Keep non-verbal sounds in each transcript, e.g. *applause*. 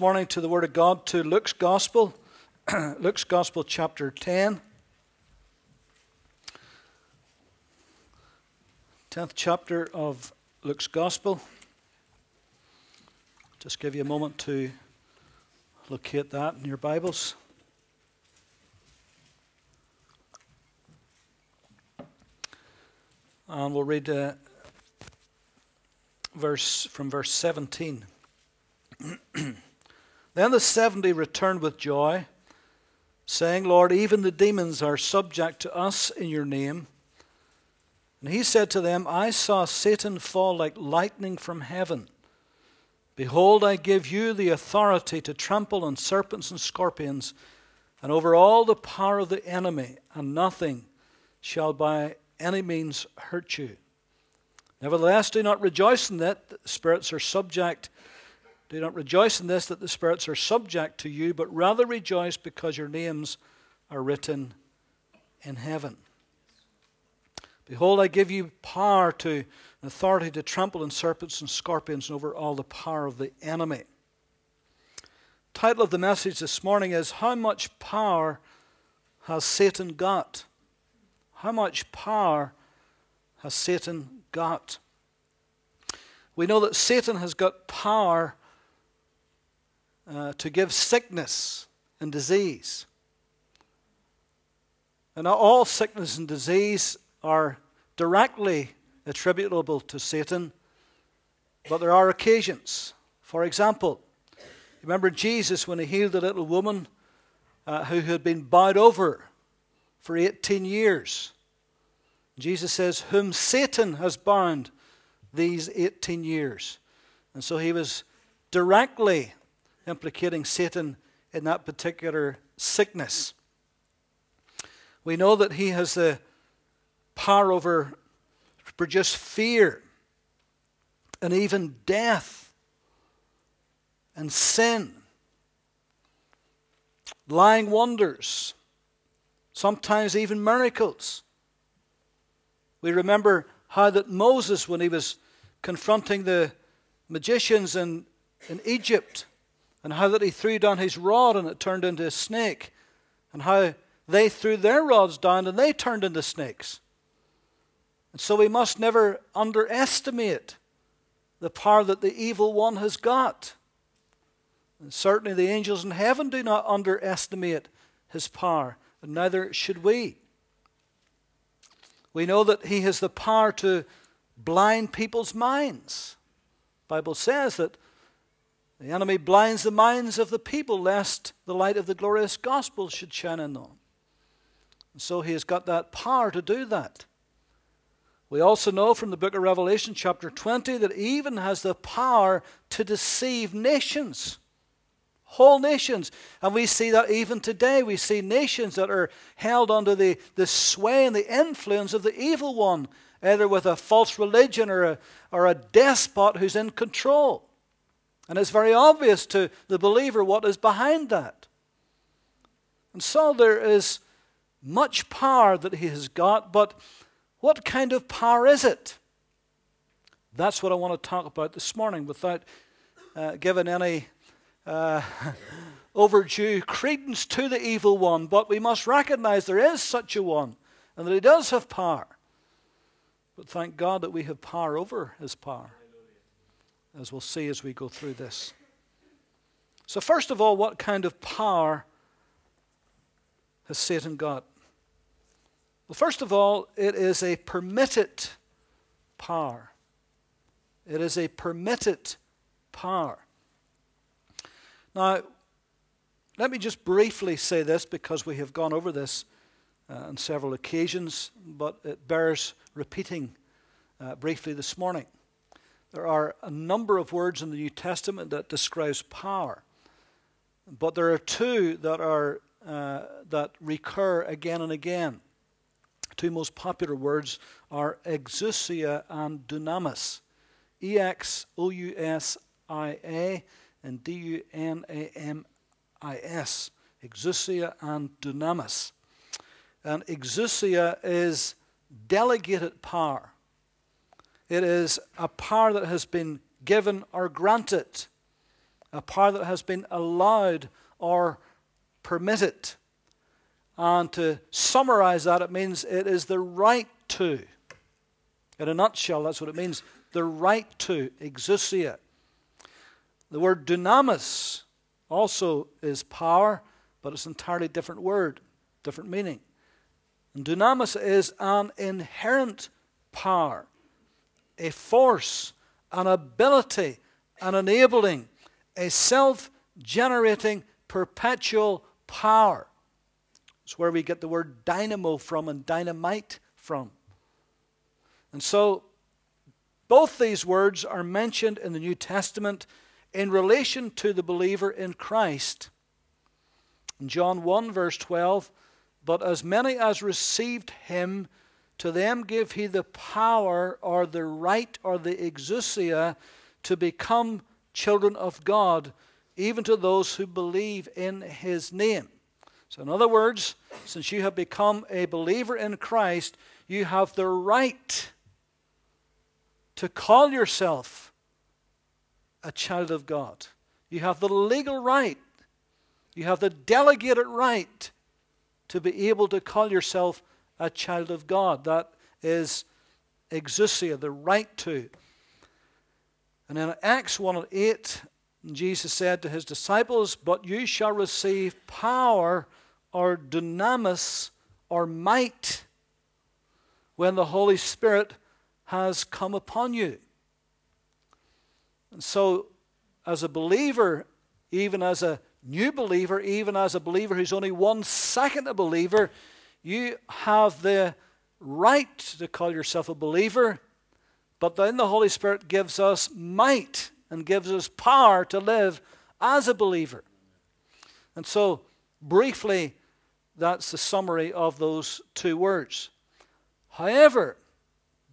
morning to the Word of God to Luke's Gospel, *clears throat* Luke's Gospel, chapter 10. 10th chapter of Luke's Gospel. Just give you a moment to locate that in your Bibles. And we'll read uh, verse from verse 17. *clears throat* Then the seventy returned with joy, saying, Lord, even the demons are subject to us in your name. And he said to them, I saw Satan fall like lightning from heaven. Behold, I give you the authority to trample on serpents and scorpions, and over all the power of the enemy, and nothing shall by any means hurt you. Nevertheless, do not rejoice in that spirits are subject do not rejoice in this that the spirits are subject to you, but rather rejoice because your names are written in heaven. Behold, I give you power to authority to trample on serpents and scorpions and over all the power of the enemy. Title of the message this morning is How much power has Satan got? How much power has Satan got? We know that Satan has got power uh, to give sickness and disease. And all sickness and disease are directly attributable to Satan, but there are occasions. For example, remember Jesus when he healed the little woman uh, who had been bowed over for 18 years. Jesus says, Whom Satan has bound these 18 years. And so he was directly implicating Satan in that particular sickness. We know that he has the power over to produce fear and even death and sin, lying wonders, sometimes even miracles. We remember how that Moses, when he was confronting the magicians in, in Egypt, and how that he threw down his rod and it turned into a snake, and how they threw their rods down and they turned into snakes. And so we must never underestimate the power that the evil one has got. And certainly the angels in heaven do not underestimate his power, and neither should we. We know that he has the power to blind people's minds. The Bible says that the enemy blinds the minds of the people lest the light of the glorious gospel should shine in them. And so he has got that power to do that. We also know from the book of Revelation, chapter 20, that he even has the power to deceive nations, whole nations. And we see that even today. We see nations that are held under the, the sway and the influence of the evil one, either with a false religion or a, or a despot who's in control. And it's very obvious to the believer what is behind that. And so there is much power that he has got, but what kind of power is it? That's what I want to talk about this morning without uh, giving any uh, *laughs* overdue credence to the evil one. But we must recognize there is such a one and that he does have power. But thank God that we have power over his power as we'll see as we go through this. So, first of all, what kind of power has Satan got? Well, first of all, it is a permitted power. It is a permitted power. Now, let me just briefly say this because we have gone over this uh, on several occasions, but it bears repeating uh, briefly this morning. There are a number of words in the New Testament that describes power, but there are two that are uh, that recur again and again. Two most popular words are exousia and dunamis. E X O U S I A and D U N A M I S. Exousia and dunamis. And exousia is delegated power. It is a power that has been given or granted. a power that has been allowed or permitted. And to summarize that, it means it is the right to. In a nutshell, that's what it means the right to, exousia. The word dunamis also is power, but it's an entirely different word, different meaning. And dunamis is an inherent power, a force, an ability, an enabling, a self generating, perpetual power. It's where we get the word dynamo from and dynamite from. And so, both these words are mentioned in the New Testament in relation to the believer in Christ. In John 1, verse 12, but as many as received him, to them give he the power or the right or the exousia to become children of God, even to those who believe in his name. So, in other words, since you have become a believer in Christ, you have the right to call yourself a child of God. You have the legal right, you have the delegated right to be able to call yourself a child of God. That is exousia, the right to. And in Acts 1 and 8, Jesus said to his disciples, But you shall receive power or dunamis or might when the Holy Spirit has come upon you. And so, as a believer, even as a new believer, even as a believer who's only one second a believer, you have the right to call yourself a believer, but then the Holy Spirit gives us might and gives us power to live as a believer. And so, briefly, that's the summary of those two words. However,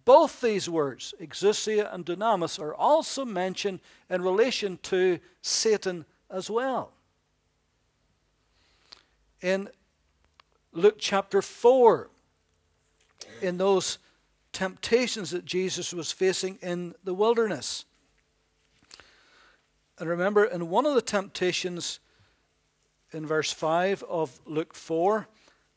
both these words, exousia and dunamis, are also mentioned in relation to Satan as well. In Luke chapter 4, in those temptations that Jesus was facing in the wilderness. And remember, in one of the temptations, in verse 5 of Luke 4,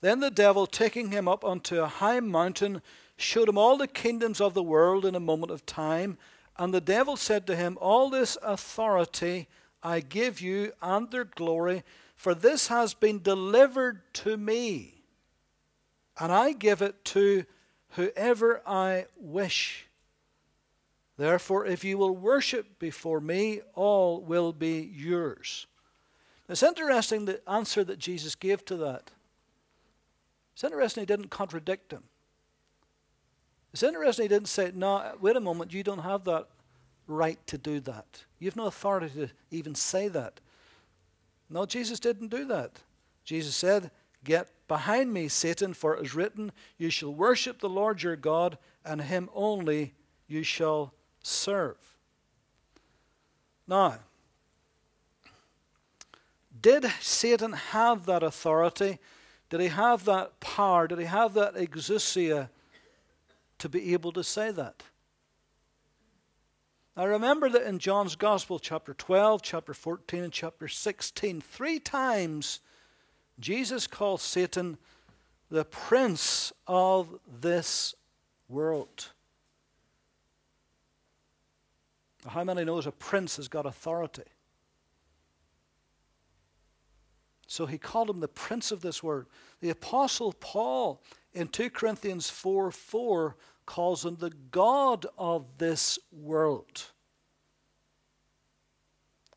then the devil, taking him up onto a high mountain, showed him all the kingdoms of the world in a moment of time. And the devil said to him, All this authority I give you and their glory, for this has been delivered to me, and I give it to whoever I wish. Therefore, if you will worship before me, all will be yours. It's interesting the answer that Jesus gave to that. It's interesting he didn't contradict him. It's interesting he didn't say, No, wait a moment, you don't have that right to do that. You have no authority to even say that. No, Jesus didn't do that. Jesus said, Get behind me, Satan, for it is written, You shall worship the Lord your God, and him only you shall serve. Now, did Satan have that authority? Did he have that power? Did he have that exousia to be able to say that? Now remember that in John's Gospel, chapter 12, chapter 14, and chapter 16, three times Jesus calls Satan the prince of this world. How many knows a prince has got authority? So he called him the prince of this world. The apostle Paul in 2 Corinthians 4 4 calls him the God of this world.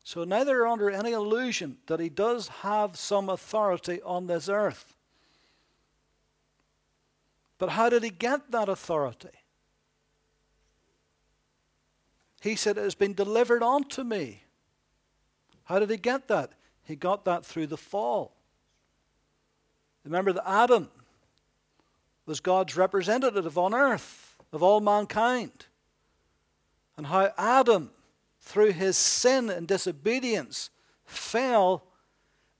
So neither under any illusion that he does have some authority on this earth. But how did he get that authority? He said, It has been delivered unto me. How did he get that? He got that through the fall. Remember that Adam was God's representative on earth of all mankind. And how Adam, through his sin and disobedience, fell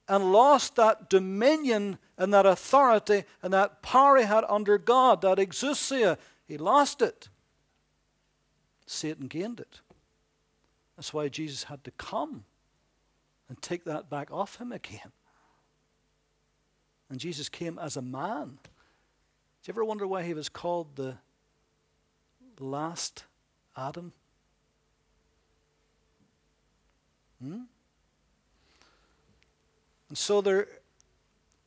and lost that dominion and that authority and that power he had under God, that exousia. He lost it. Satan gained it. That's why Jesus had to come and take that back off him again. And Jesus came as a man. Do you ever wonder why he was called the last Adam? Hmm? And so there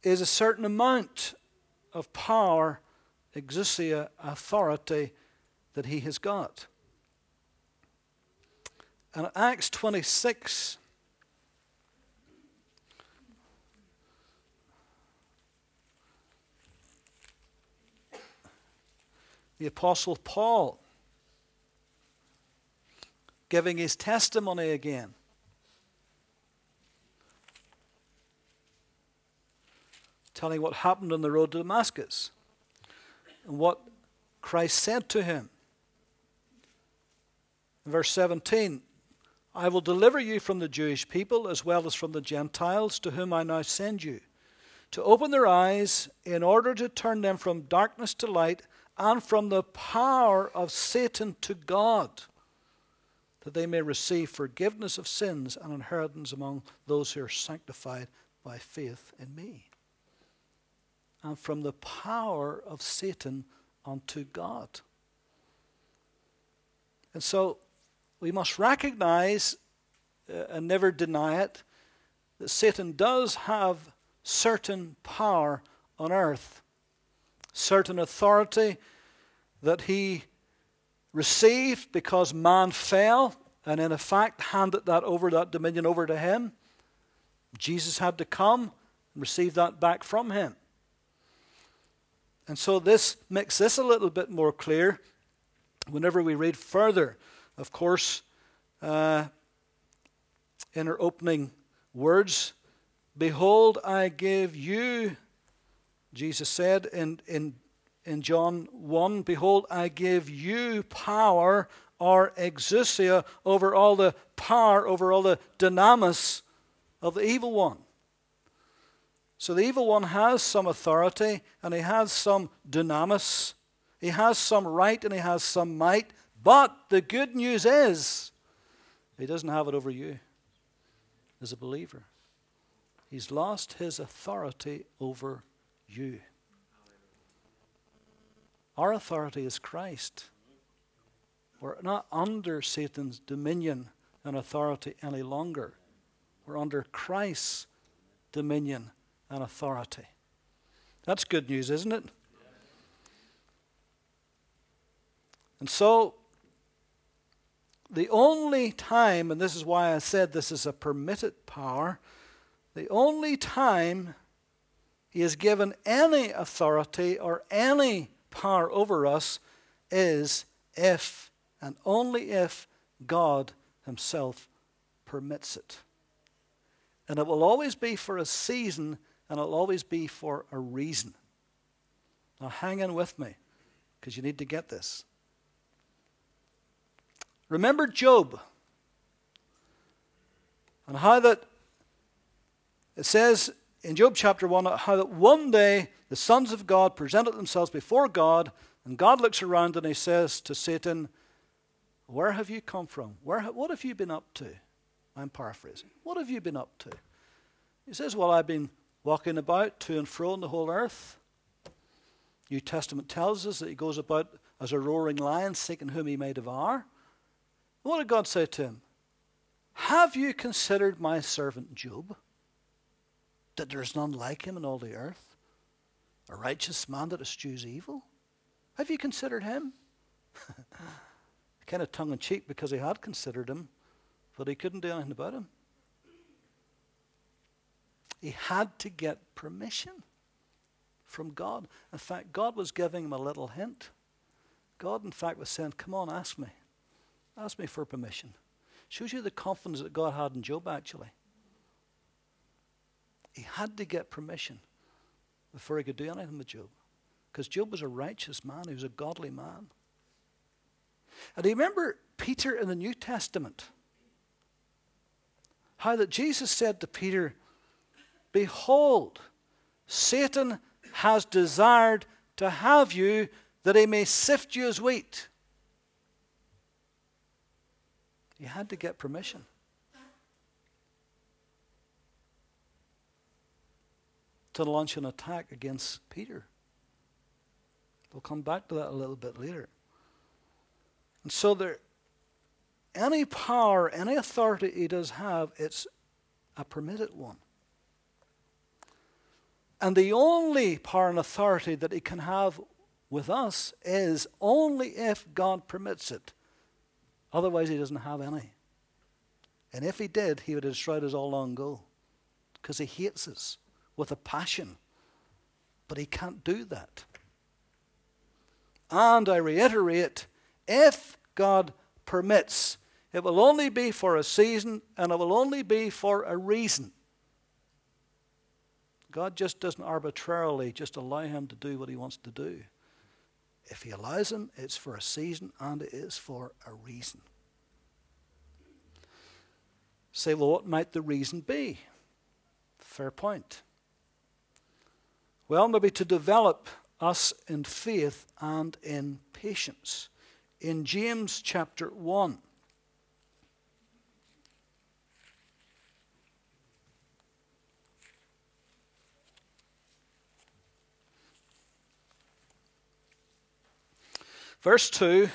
is a certain amount of power, exousia, authority that he has got. And Acts 26, the Apostle Paul giving his testimony again. Telling what happened on the road to Damascus and what Christ said to him. In verse 17 I will deliver you from the Jewish people as well as from the Gentiles to whom I now send you, to open their eyes in order to turn them from darkness to light and from the power of Satan to God, that they may receive forgiveness of sins and inheritance among those who are sanctified by faith in me. And from the power of Satan unto God. And so we must recognize uh, and never deny it that Satan does have certain power on earth certain authority that he received because man fell and in effect handed that over that dominion over to him. Jesus had to come and receive that back from him. And so this makes this a little bit more clear whenever we read further of course uh, in her opening words behold i give you Jesus said in, in, in John 1 Behold, I give you power or exousia over all the power, over all the dynamis of the evil one. So the evil one has some authority and he has some dynamis. He has some right and he has some might. But the good news is he doesn't have it over you as a believer. He's lost his authority over you. Our authority is Christ. We're not under Satan's dominion and authority any longer. We're under Christ's dominion and authority. That's good news, isn't it? And so, the only time, and this is why I said this is a permitted power, the only time he has given any authority or any power over us is if and only if God Himself permits it. And it will always be for a season and it'll always be for a reason. Now, hang in with me because you need to get this. Remember Job and how that it says in Job chapter 1 how that one day the sons of God presented themselves before God, and God looks around and he says to Satan, Where have you come from? Where, what have you been up to? I'm paraphrasing. What have you been up to? He says, Well, I've been walking about to and fro in the whole earth. New Testament tells us that he goes about as a roaring lion, seeking whom he may devour. What did God say to him? Have you considered my servant Job? that there is none like him in all the earth, a righteous man that eschews evil? Have you considered him? *laughs* kind of tongue in cheek because he had considered him, but he couldn't do anything about him. He had to get permission from God. In fact, God was giving him a little hint. God, in fact, was saying, Come on, ask me. Ask me for permission. Shows you the confidence that God had in Job, actually. He had to get permission before he could do anything with Job. Because Job was a righteous man, he was a godly man. And do you remember Peter in the New Testament? How that Jesus said to Peter, Behold, Satan has desired to have you that he may sift you as wheat. He had to get permission. To launch an attack against Peter. We'll come back to that a little bit later. And so there any power, any authority he does have, it's a permitted one. And the only power and authority that he can have with us is only if God permits it. Otherwise, he doesn't have any. And if he did, he would have destroyed us all long ago because he hates us with a passion. But he can't do that. And I reiterate if God permits, it will only be for a season and it will only be for a reason. God just doesn't arbitrarily just allow him to do what he wants to do. If he allows him, it's for a season and it is for a reason. Say, well, what might the reason be? Fair point. Well, maybe to develop us in faith and in patience. In James chapter 1, Verse 2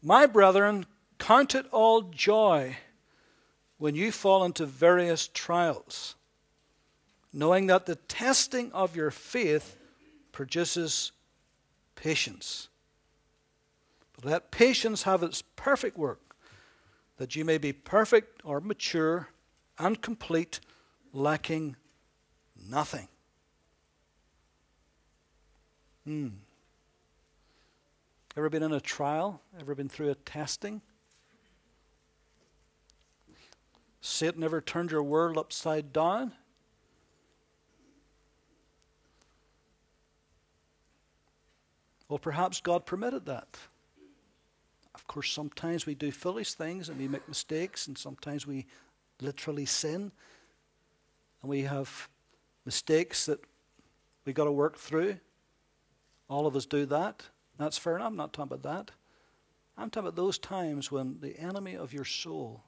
My brethren, count it all joy when you fall into various trials, knowing that the testing of your faith produces patience. But let patience have its perfect work, that you may be perfect or mature and complete, lacking nothing. Hmm. Ever been in a trial? Ever been through a testing? Satan ever turned your world upside down? Well, perhaps God permitted that. Of course, sometimes we do foolish things and we make mistakes, and sometimes we literally sin. And we have mistakes that we got to work through. All of us do that. That's fair enough. I'm not talking about that. I'm talking about those times when the enemy of your soul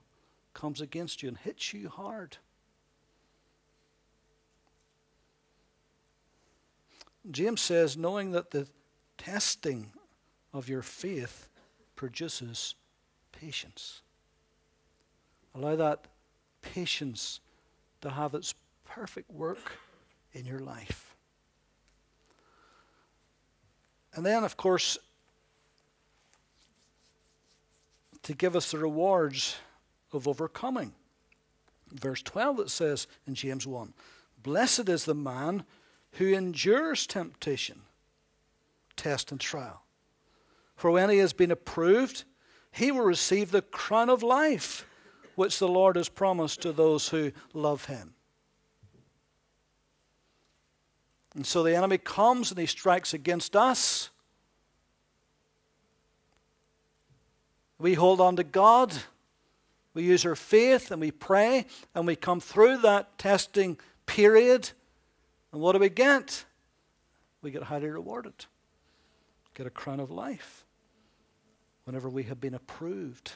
comes against you and hits you hard. James says, knowing that the testing of your faith produces patience. Allow that patience to have its perfect work in your life. And then, of course, to give us the rewards of overcoming. Verse 12 it says in James 1 Blessed is the man who endures temptation, test, and trial. For when he has been approved, he will receive the crown of life which the Lord has promised to those who love him. And so the enemy comes and he strikes against us. We hold on to God. We use our faith and we pray and we come through that testing period. And what do we get? We get highly rewarded. Get a crown of life whenever we have been approved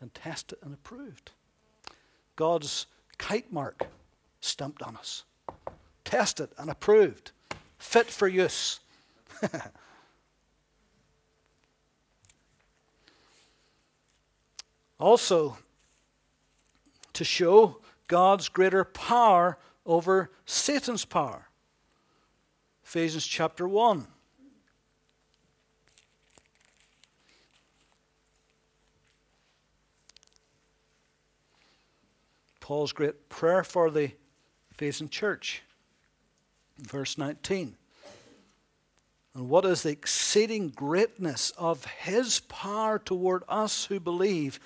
and tested and approved. God's kite mark stamped on us tested and approved, fit for use. *laughs* also, to show God's greater power over Satan's power. Ephesians chapter 1. Paul's great prayer for the Ephesian church. Verse 19. And what is the exceeding greatness of his power toward us who believe?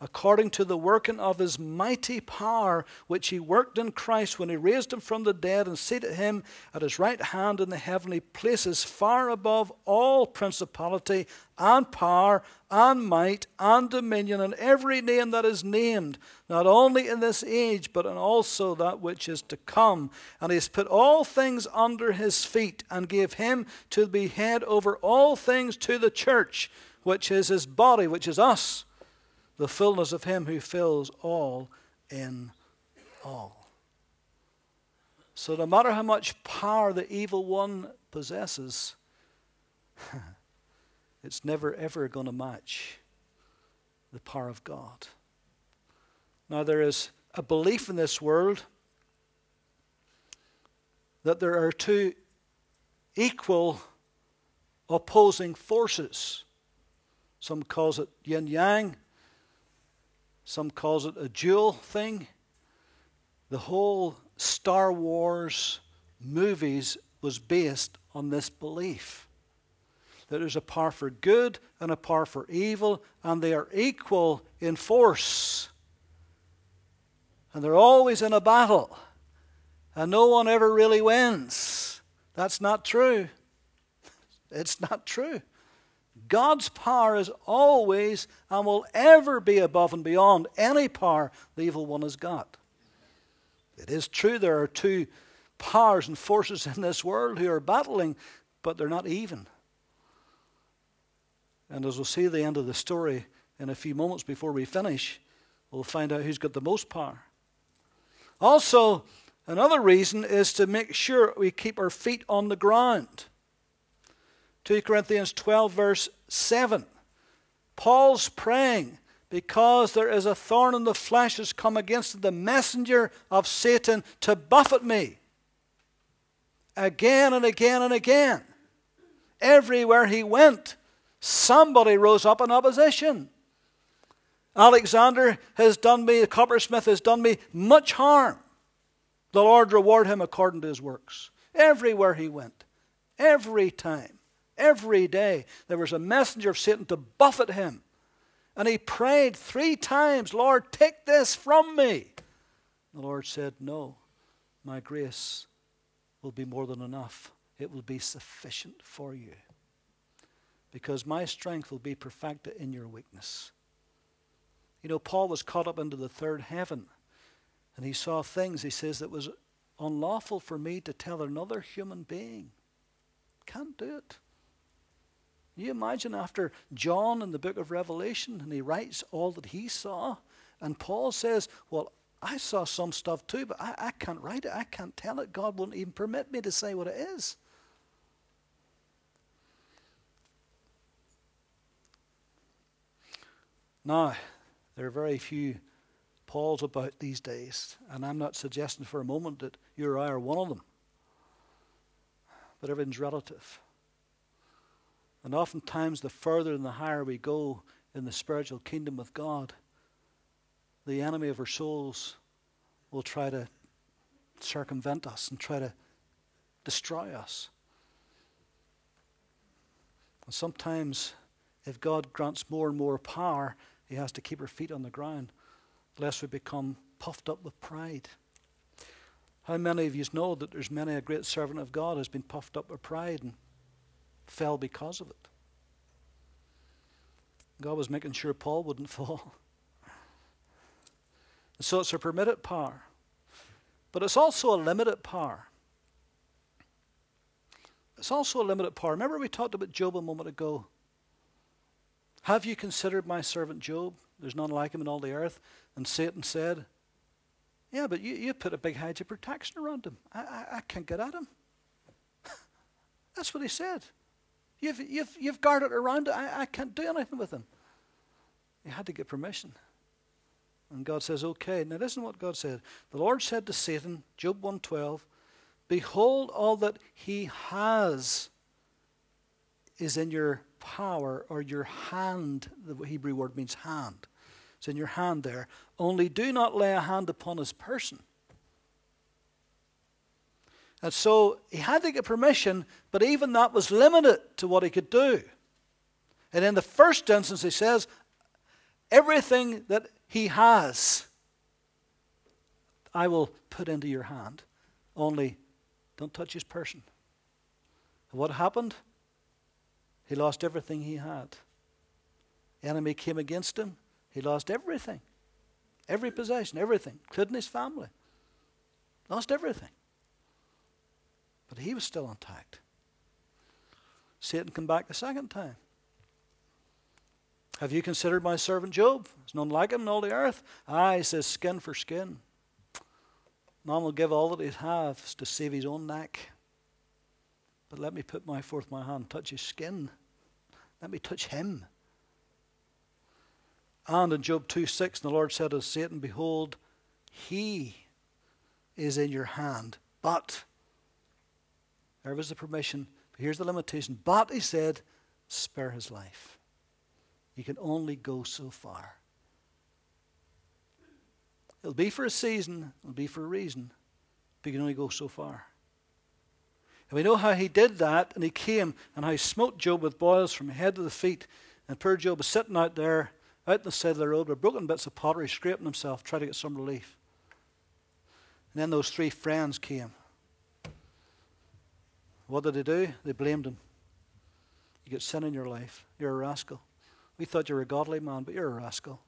According to the working of his mighty power, which he worked in Christ when he raised him from the dead and seated him at his right hand in the heavenly places, far above all principality and power and might and dominion and every name that is named, not only in this age, but in also that which is to come. And he has put all things under his feet and gave him to be head over all things to the church, which is his body, which is us the fullness of Him who fills all in all. So, no matter how much power the evil one possesses, *laughs* it's never ever going to match the power of God. Now, there is a belief in this world that there are two equal opposing forces. Some calls it yin yang, some calls it a dual thing. The whole Star Wars movies was based on this belief that there's a power for good and a power for evil, and they are equal in force. And they're always in a battle, and no one ever really wins. That's not true. *laughs* It's not true. God's power is always and will ever be above and beyond any power the evil one has got. It is true there are two powers and forces in this world who are battling, but they're not even. And as we'll see the end of the story in a few moments before we finish, we'll find out who's got the most power. Also, another reason is to make sure we keep our feet on the ground. 2 Corinthians 12, verse 7. Paul's praying because there is a thorn in the flesh has come against the messenger of Satan to buffet me. Again and again and again. Everywhere he went, somebody rose up in opposition. Alexander has done me, the coppersmith has done me much harm. The Lord reward him according to his works. Everywhere he went, every time. Every day there was a messenger of Satan to buffet him. And he prayed three times, Lord, take this from me. The Lord said, No, my grace will be more than enough. It will be sufficient for you. Because my strength will be perfected in your weakness. You know, Paul was caught up into the third heaven, and he saw things, he says, that was unlawful for me to tell another human being. Can't do it. You imagine after John in the book of Revelation, and he writes all that he saw, and Paul says, Well, I saw some stuff too, but I, I can't write it. I can't tell it. God won't even permit me to say what it is. Now, there are very few Pauls about these days, and I'm not suggesting for a moment that you or I are one of them. But everything's relative. And oftentimes, the further and the higher we go in the spiritual kingdom with God, the enemy of our souls will try to circumvent us and try to destroy us. And sometimes, if God grants more and more power, He has to keep our feet on the ground, lest we become puffed up with pride. How many of you know that there's many a great servant of God has been puffed up with pride and fell because of it. God was making sure Paul wouldn't *laughs* fall. so it's a permitted power, but it's also a limited power. It's also a limited power. Remember, we talked about Job a moment ago. Have you considered my servant Job? There's none like him in all the earth. And Satan said, Yeah, but you, you put a big hedge of protection around him. I, I, I can't get at him. *laughs* That's what he said. You've, you've, you've guarded around it. I, I can't do anything with him. He had to get permission. And God says, okay. Now listen to what God said. The Lord said to Satan, Job 112, Behold, all that he has is in your power or your hand. The Hebrew word means hand. It's in your hand there. Only do not lay a hand upon his person. And so he had to get permission, but even that was limited to what he could do. And in the first instance, he says, everything that he has, I will put into your hand. Only don't touch his person. And what happened? He lost everything he had. enemy came against him. He lost everything. Every possession, everything, including his family. Lost everything. But he was still intact. Satan came back the second time. Have you considered my servant Job? There's none like him in all the earth. He says, skin for skin. Man will give all that he has to save his own neck. But let me put my forth my hand, touch his skin. Let me touch him. And in Job 2 6, the Lord said to Satan, Behold, he is in your hand. But, there was the permission. But here's the limitation. But, he said, spare his life. You can only go so far. It'll be for a season, it'll be for a reason, but you can only go so far. And we know how he did that, and he came and how he smote Job with boils from head to the feet. And poor Job was sitting out there, out in the side of the road with broken bits of pottery, scraping himself, trying to get some relief. And then those three friends came. What did they do? They blamed him. You get sin in your life. You're a rascal. We thought you were a godly man, but you're a rascal.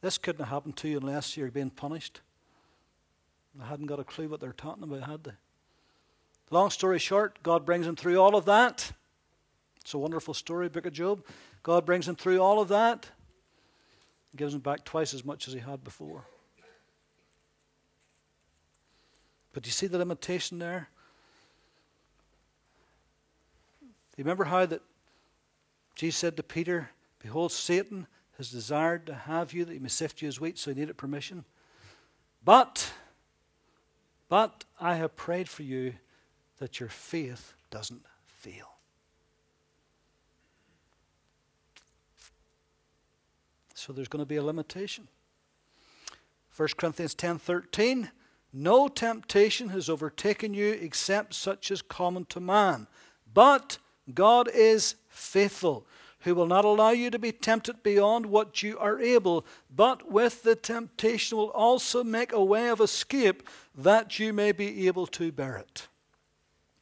This couldn't have happened to you unless you're being punished. They hadn't got a clue what they're talking about, had they? Long story short, God brings him through all of that. It's a wonderful story, Book of Job. God brings him through all of that, gives him back twice as much as he had before. But do you see the limitation there? Do you remember how that Jesus said to Peter, Behold, Satan has desired to have you that he may sift you as wheat, so he needed permission. But, but I have prayed for you that your faith doesn't fail. So there's going to be a limitation. 1 Corinthians 10:13 No temptation has overtaken you except such as common to man. But God is faithful, who will not allow you to be tempted beyond what you are able, but with the temptation will also make a way of escape that you may be able to bear it.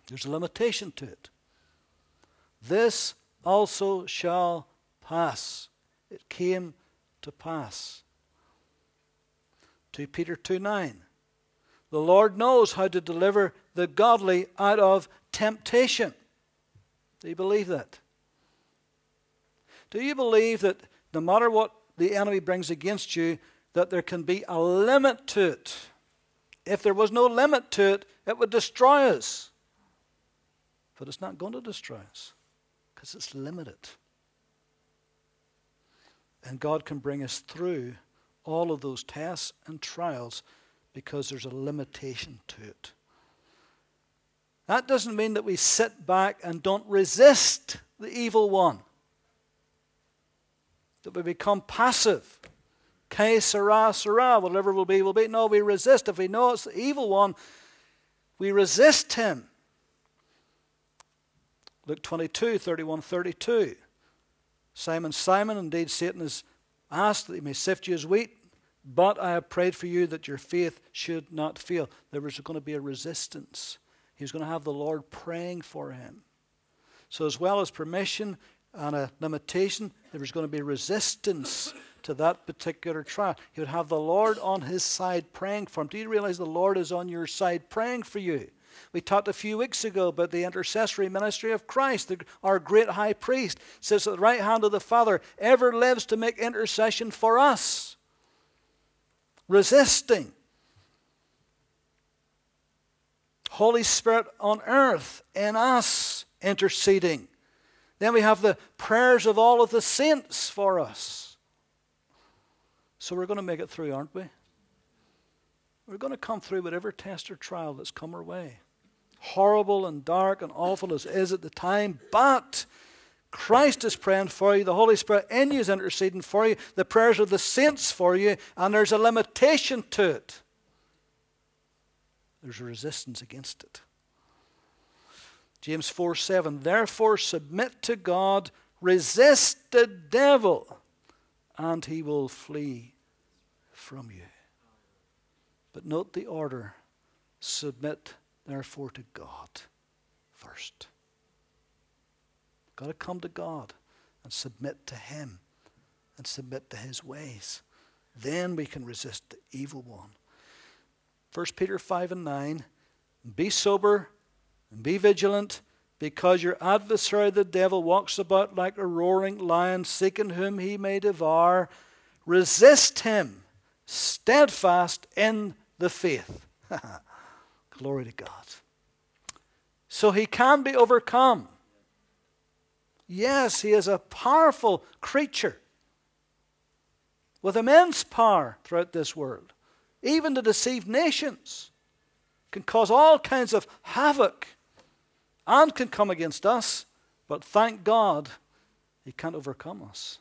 There's a limitation to it. This also shall pass. It came to pass. 2 Peter 2 9. The Lord knows how to deliver the godly out of temptation. Do you believe that? Do you believe that no matter what the enemy brings against you, that there can be a limit to it? If there was no limit to it, it would destroy us. But it's not going to destroy us because it's limited. And God can bring us through all of those tests and trials because there's a limitation to it. That doesn't mean that we sit back and don't resist the evil one, that we become passive. Que sera, sera, whatever will be, will be. No, we resist. If we know it's the evil one, we resist him. Luke 22, 31, 32. Simon, Simon, indeed Satan has asked that he may sift you as wheat, but I have prayed for you that your faith should not fail. There was going to be a resistance. He was going to have the Lord praying for him. So, as well as permission and a limitation, there was going to be resistance to that particular trial. He would have the Lord on his side praying for him. Do you realize the Lord is on your side praying for you? We talked a few weeks ago about the intercessory ministry of Christ. The, our great high priest sits at the right hand of the Father, ever lives to make intercession for us, resisting. Holy Spirit on earth in us interceding. Then we have the prayers of all of the saints for us. So we're going to make it through, aren't we? We're going to come through whatever test or trial that's come our way horrible and dark and awful as is at the time, but Christ is praying for you, the Holy Spirit in you is interceding for you, the prayers of the saints for you, and there's a limitation to it. There's a resistance against it. James 4 7, therefore submit to God, resist the devil, and he will flee from you. But note the order submit therefore to God first. Got to come to God and submit to Him and submit to His ways. Then we can resist the evil one. 1 Peter 5 and 9 Be sober and be vigilant, because your adversary the devil walks about like a roaring lion, seeking whom he may devour. Resist him, steadfast in the faith *laughs* Glory to God. So he can be overcome. Yes, he is a powerful creature with immense power throughout this world, even to deceive nations, can cause all kinds of havoc and can come against us. But thank God, he can't overcome us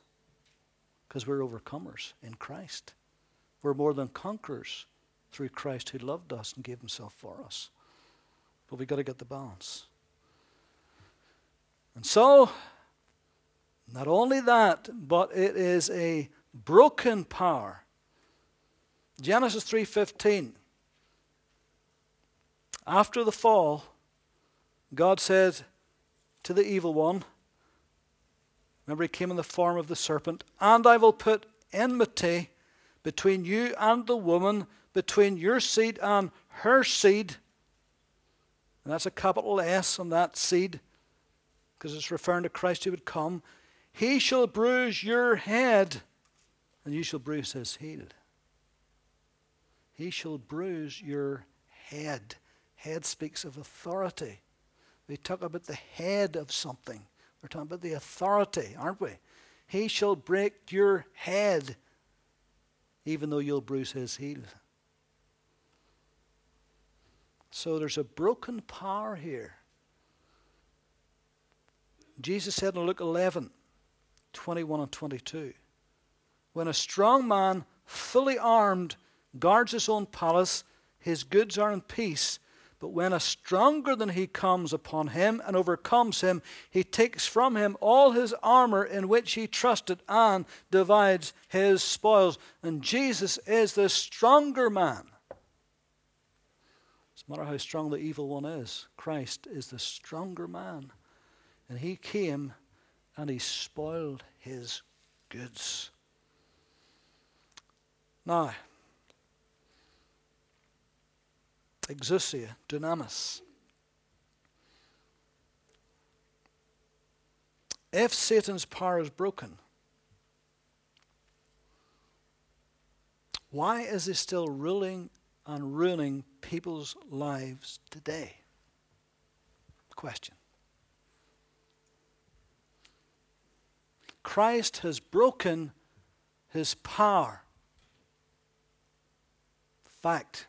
because we're overcomers in Christ. We're more than conquerors through Christ who loved us and gave himself for us. But we've got to get the balance. And so, not only that, but it is a broken power. Genesis 3:15 After the fall, God said to the evil one, remember he came in the form of the serpent, and I will put enmity between you and the woman, between your seed and her seed. And that's a capital S on that seed because it's referring to Christ who would come. He shall bruise your head, and you shall bruise his heel. He shall bruise your head. Head speaks of authority. We talk about the head of something. We're talking about the authority, aren't we? He shall break your head, even though you'll bruise his heel. So there's a broken power here. Jesus said in Luke 11, 21 and 22, When a strong man, fully armed, guards his own palace, his goods are in peace. But when a stronger than he comes upon him and overcomes him, he takes from him all his armor in which he trusted and divides his spoils. And Jesus is the stronger man. No matter how strong the evil one is, Christ is the stronger man. And he came and he spoiled his goods. Now, exousia, dunamis. If Satan's power is broken, why is he still ruling and ruining people's lives today? Question. Christ has broken his power. Fact.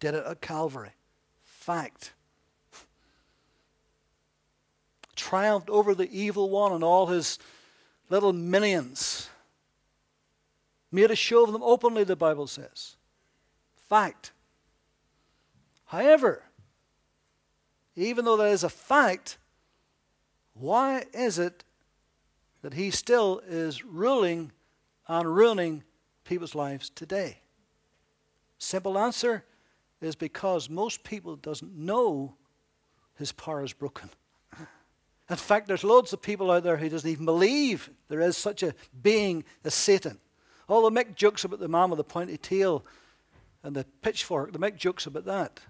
Did it at Calvary. Fact. Triumphed over the evil one and all his little minions. Made a show of them openly, the Bible says. Fact. However, even though that is a fact, why is it that he still is ruling and ruining people's lives today? Simple answer is because most people doesn't know his power is broken. In fact, there's loads of people out there who doesn't even believe there is such a being as Satan. Oh, All the make jokes about the man with the pointy tail and the pitchfork, they make jokes about that.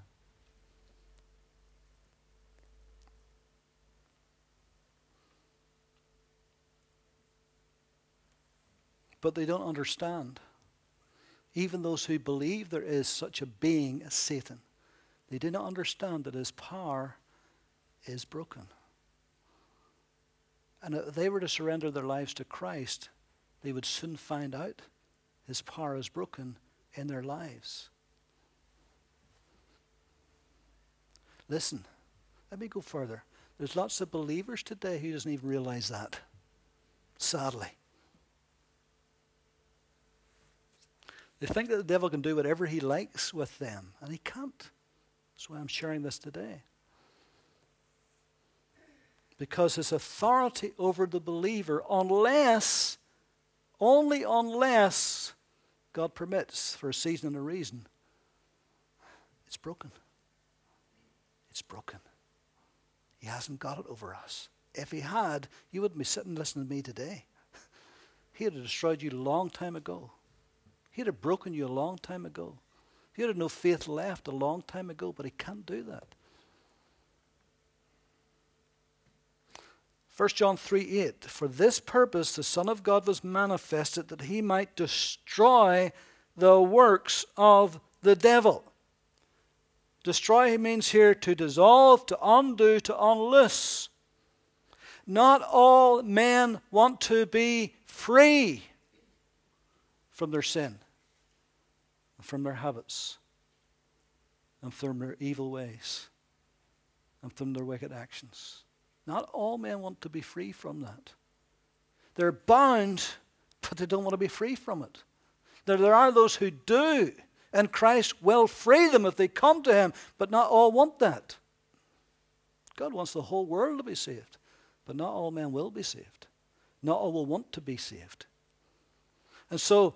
but they don't understand. Even those who believe there is such a being as Satan, they do not understand that his power is broken. And if they were to surrender their lives to Christ, they would soon find out his power is broken in their lives. Listen, let me go further. There's lots of believers today who doesn't even realize that. Sadly. They think that the devil can do whatever he likes with them, and he can't. That's why I'm sharing this today. Because his authority over the believer, unless, only unless God permits for a season and a reason, it's broken. It's broken. He hasn't got it over us. If he had, you wouldn't be sitting listening to me today. *laughs* He would have destroyed you a long time ago. He'd have broken you a long time ago. He'd have no faith left a long time ago, but he can't do that. 1 John 3 8 For this purpose the Son of God was manifested that he might destroy the works of the devil. Destroy means here to dissolve, to undo, to unloose. Not all men want to be free from their sin, from their habits, and from their evil ways, and from their wicked actions. Not all men want to be free from that. They're bound, but they don't want to be free from it. There, there are those who do, and Christ will free them if they come to Him, but not all want that. God wants the whole world to be saved, but not all men will be saved. Not all will want to be saved. And so,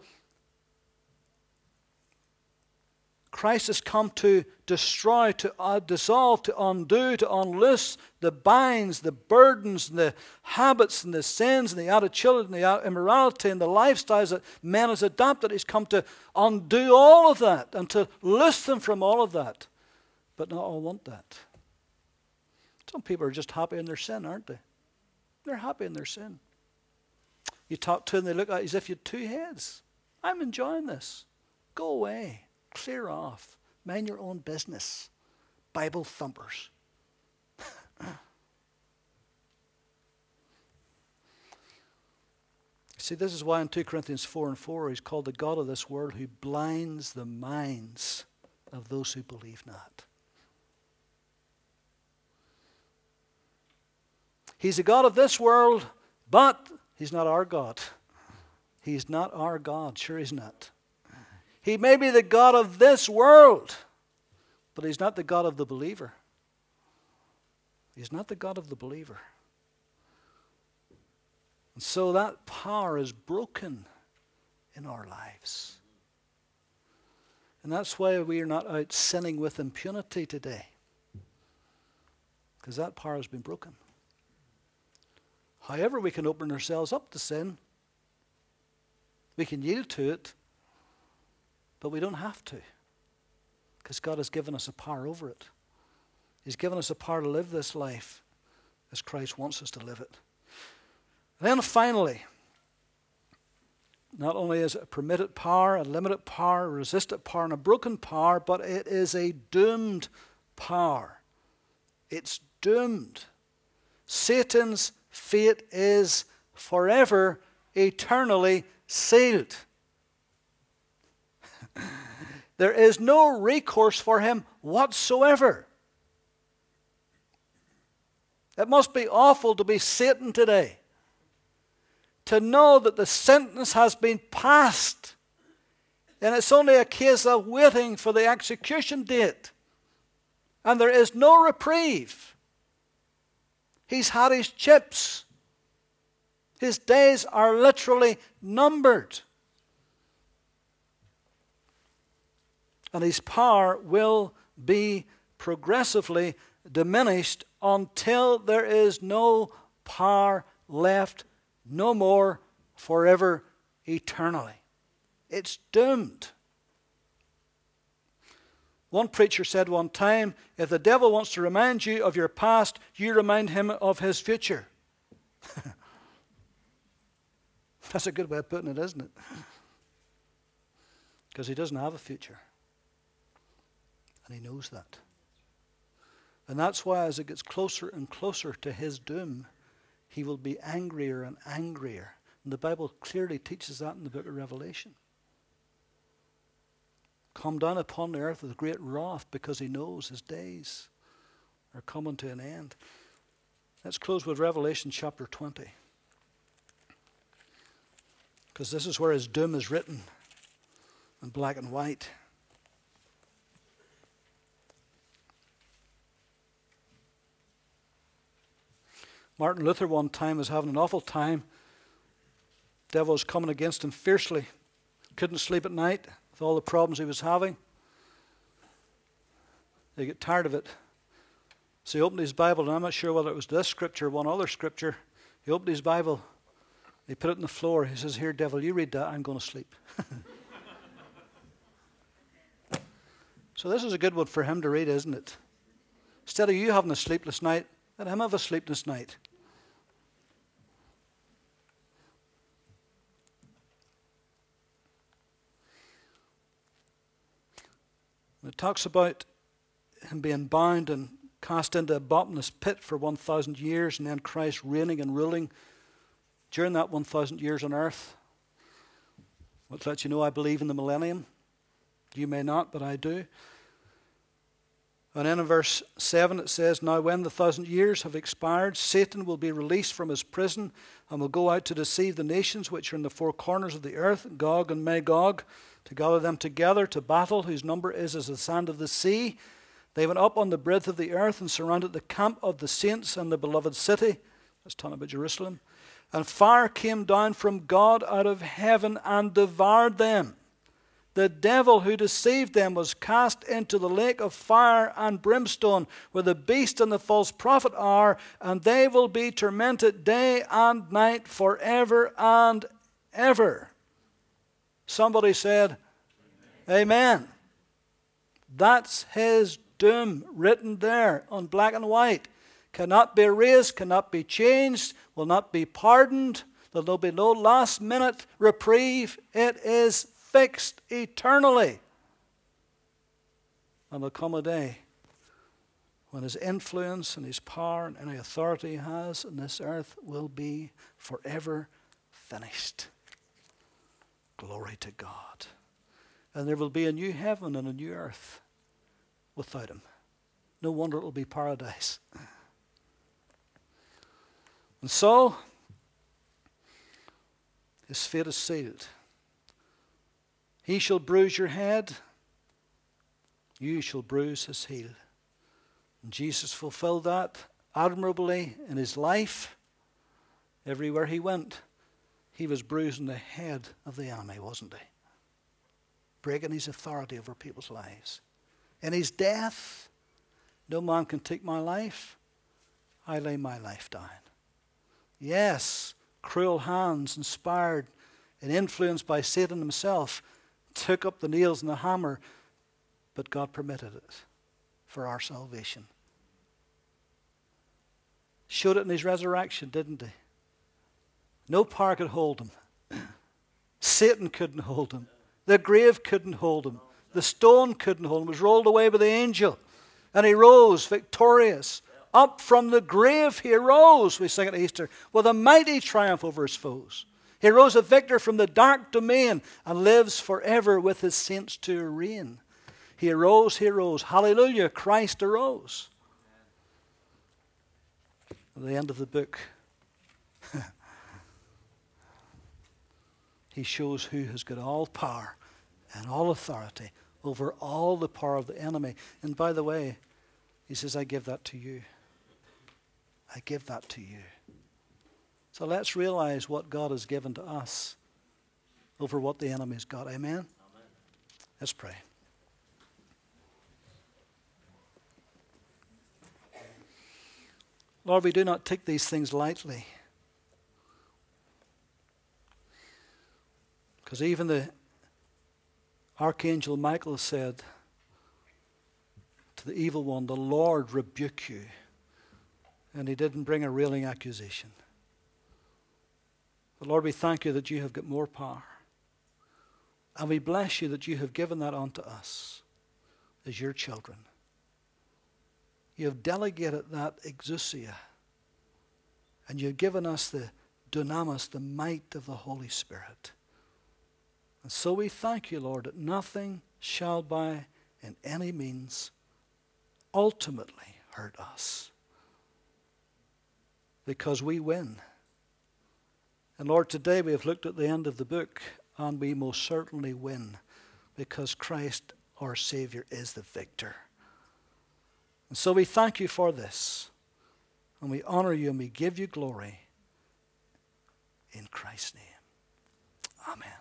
Christ has come to destroy, to uh, dissolve, to undo, to unloose the binds, the burdens, and the habits, and the sins, and the attitude, and the immorality, and the lifestyles that man has adopted. He's come to undo all of that and to loose them from all of that. But not all want that. Some people are just happy in their sin, aren't they? They're happy in their sin. You talk to them, they look at you as if you had two heads. I'm enjoying this. Go away. Clear off. Mind your own business. Bible thumpers. *laughs* See, this is why in 2 Corinthians 4 and 4 he's called the God of this world who blinds the minds of those who believe not. He's a God of this world, but he's not our God. He's not our God. Sure, he's not. He may be the God of this world, but He's not the God of the believer. He's not the God of the believer. And so that power is broken in our lives. And that's why we are not out sinning with impunity today. Because that power has been broken. However, we can open ourselves up to sin. We can yield to it. But we don't have to because God has given us a power over it. He's given us a power to live this life as Christ wants us to live it. Then finally, not only is it a permitted power, a limited power, a resisted power, and a broken power, but it is a doomed power. It's doomed. Satan's fate is forever, eternally sealed. There is no recourse for him whatsoever. It must be awful to be Satan today. To know that the sentence has been passed. And it's only a case of waiting for the execution date. And there is no reprieve. He's had his chips. His days are literally numbered. And his power will be progressively diminished until there is no power left, no more forever, eternally. It's doomed. One preacher said one time if the devil wants to remind you of your past, you remind him of his future. *laughs* That's a good way of putting it, isn't it? Because he doesn't have a future. And he knows that. And that's why, as it gets closer and closer to his doom, he will be angrier and angrier. And the Bible clearly teaches that in the book of Revelation. Come down upon the earth with great wrath because he knows his days are coming to an end. Let's close with Revelation chapter 20. Because this is where his doom is written in black and white. Martin Luther one time was having an awful time. devil was coming against him fiercely. Couldn't sleep at night with all the problems he was having. He get tired of it. So he opened his Bible, and I'm not sure whether it was this scripture or one other scripture. He opened his Bible, he put it on the floor. He says, Here, devil, you read that, I'm going to sleep. *laughs* so this is a good one for him to read, isn't it? Instead of you having a sleepless night, let him have a sleepless night. It talks about him being bound and cast into a bottomless pit for 1,000 years, and then Christ reigning and ruling during that 1,000 years on earth. Let's let you know I believe in the millennium. You may not, but I do. And then in verse 7 it says, Now when the thousand years have expired, Satan will be released from his prison and will go out to deceive the nations which are in the four corners of the earth, Gog and Magog, to gather them together to battle, whose number is as the sand of the sea. They went up on the breadth of the earth and surrounded the camp of the saints and the beloved city. That's talking about Jerusalem. And fire came down from God out of heaven and devoured them. The devil who deceived them was cast into the lake of fire and brimstone, where the beast and the false prophet are, and they will be tormented day and night forever and ever. Somebody said, Amen. Amen. That's his doom written there on black and white. Cannot be erased, cannot be changed, will not be pardoned. There'll be no last minute reprieve. It is fixed eternally. And there'll come a day when his influence and his power and any authority he has in this earth will be forever finished. Glory to God. And there will be a new heaven and a new earth without him. No wonder it will be paradise. And so, his fate is sealed. He shall bruise your head, you shall bruise his heel. And Jesus fulfilled that admirably in his life. Everywhere he went, he was bruising the head of the enemy, wasn't he? Breaking his authority over people's lives. In his death, no man can take my life. I lay my life down. Yes, cruel hands, inspired and influenced by Satan himself, took up the nails and the hammer, but God permitted it for our salvation. Showed it in his resurrection, didn't he? No power could hold him. Satan couldn't hold him. The grave couldn't hold him. The stone couldn't hold him. It was rolled away by the angel. And he rose victorious. Up from the grave he arose, we sing at Easter, with a mighty triumph over his foes. He rose a victor from the dark domain and lives forever with his saints to reign. He arose, he arose. Hallelujah, Christ arose. At the end of the book, he shows who has got all power and all authority over all the power of the enemy. And by the way, he says, I give that to you. I give that to you. So let's realize what God has given to us over what the enemy's got. Amen? Amen. Let's pray. Lord, we do not take these things lightly. Because even the Archangel Michael said to the evil one, The Lord rebuke you. And he didn't bring a railing accusation. But Lord, we thank you that you have got more power. And we bless you that you have given that unto us as your children. You have delegated that exousia. And you've given us the dunamis, the might of the Holy Spirit. And so we thank you, Lord, that nothing shall by in any means ultimately hurt us. Because we win. And Lord, today we have looked at the end of the book, and we most certainly win because Christ, our Savior, is the victor. And so we thank you for this, and we honor you and we give you glory in Christ's name. Amen.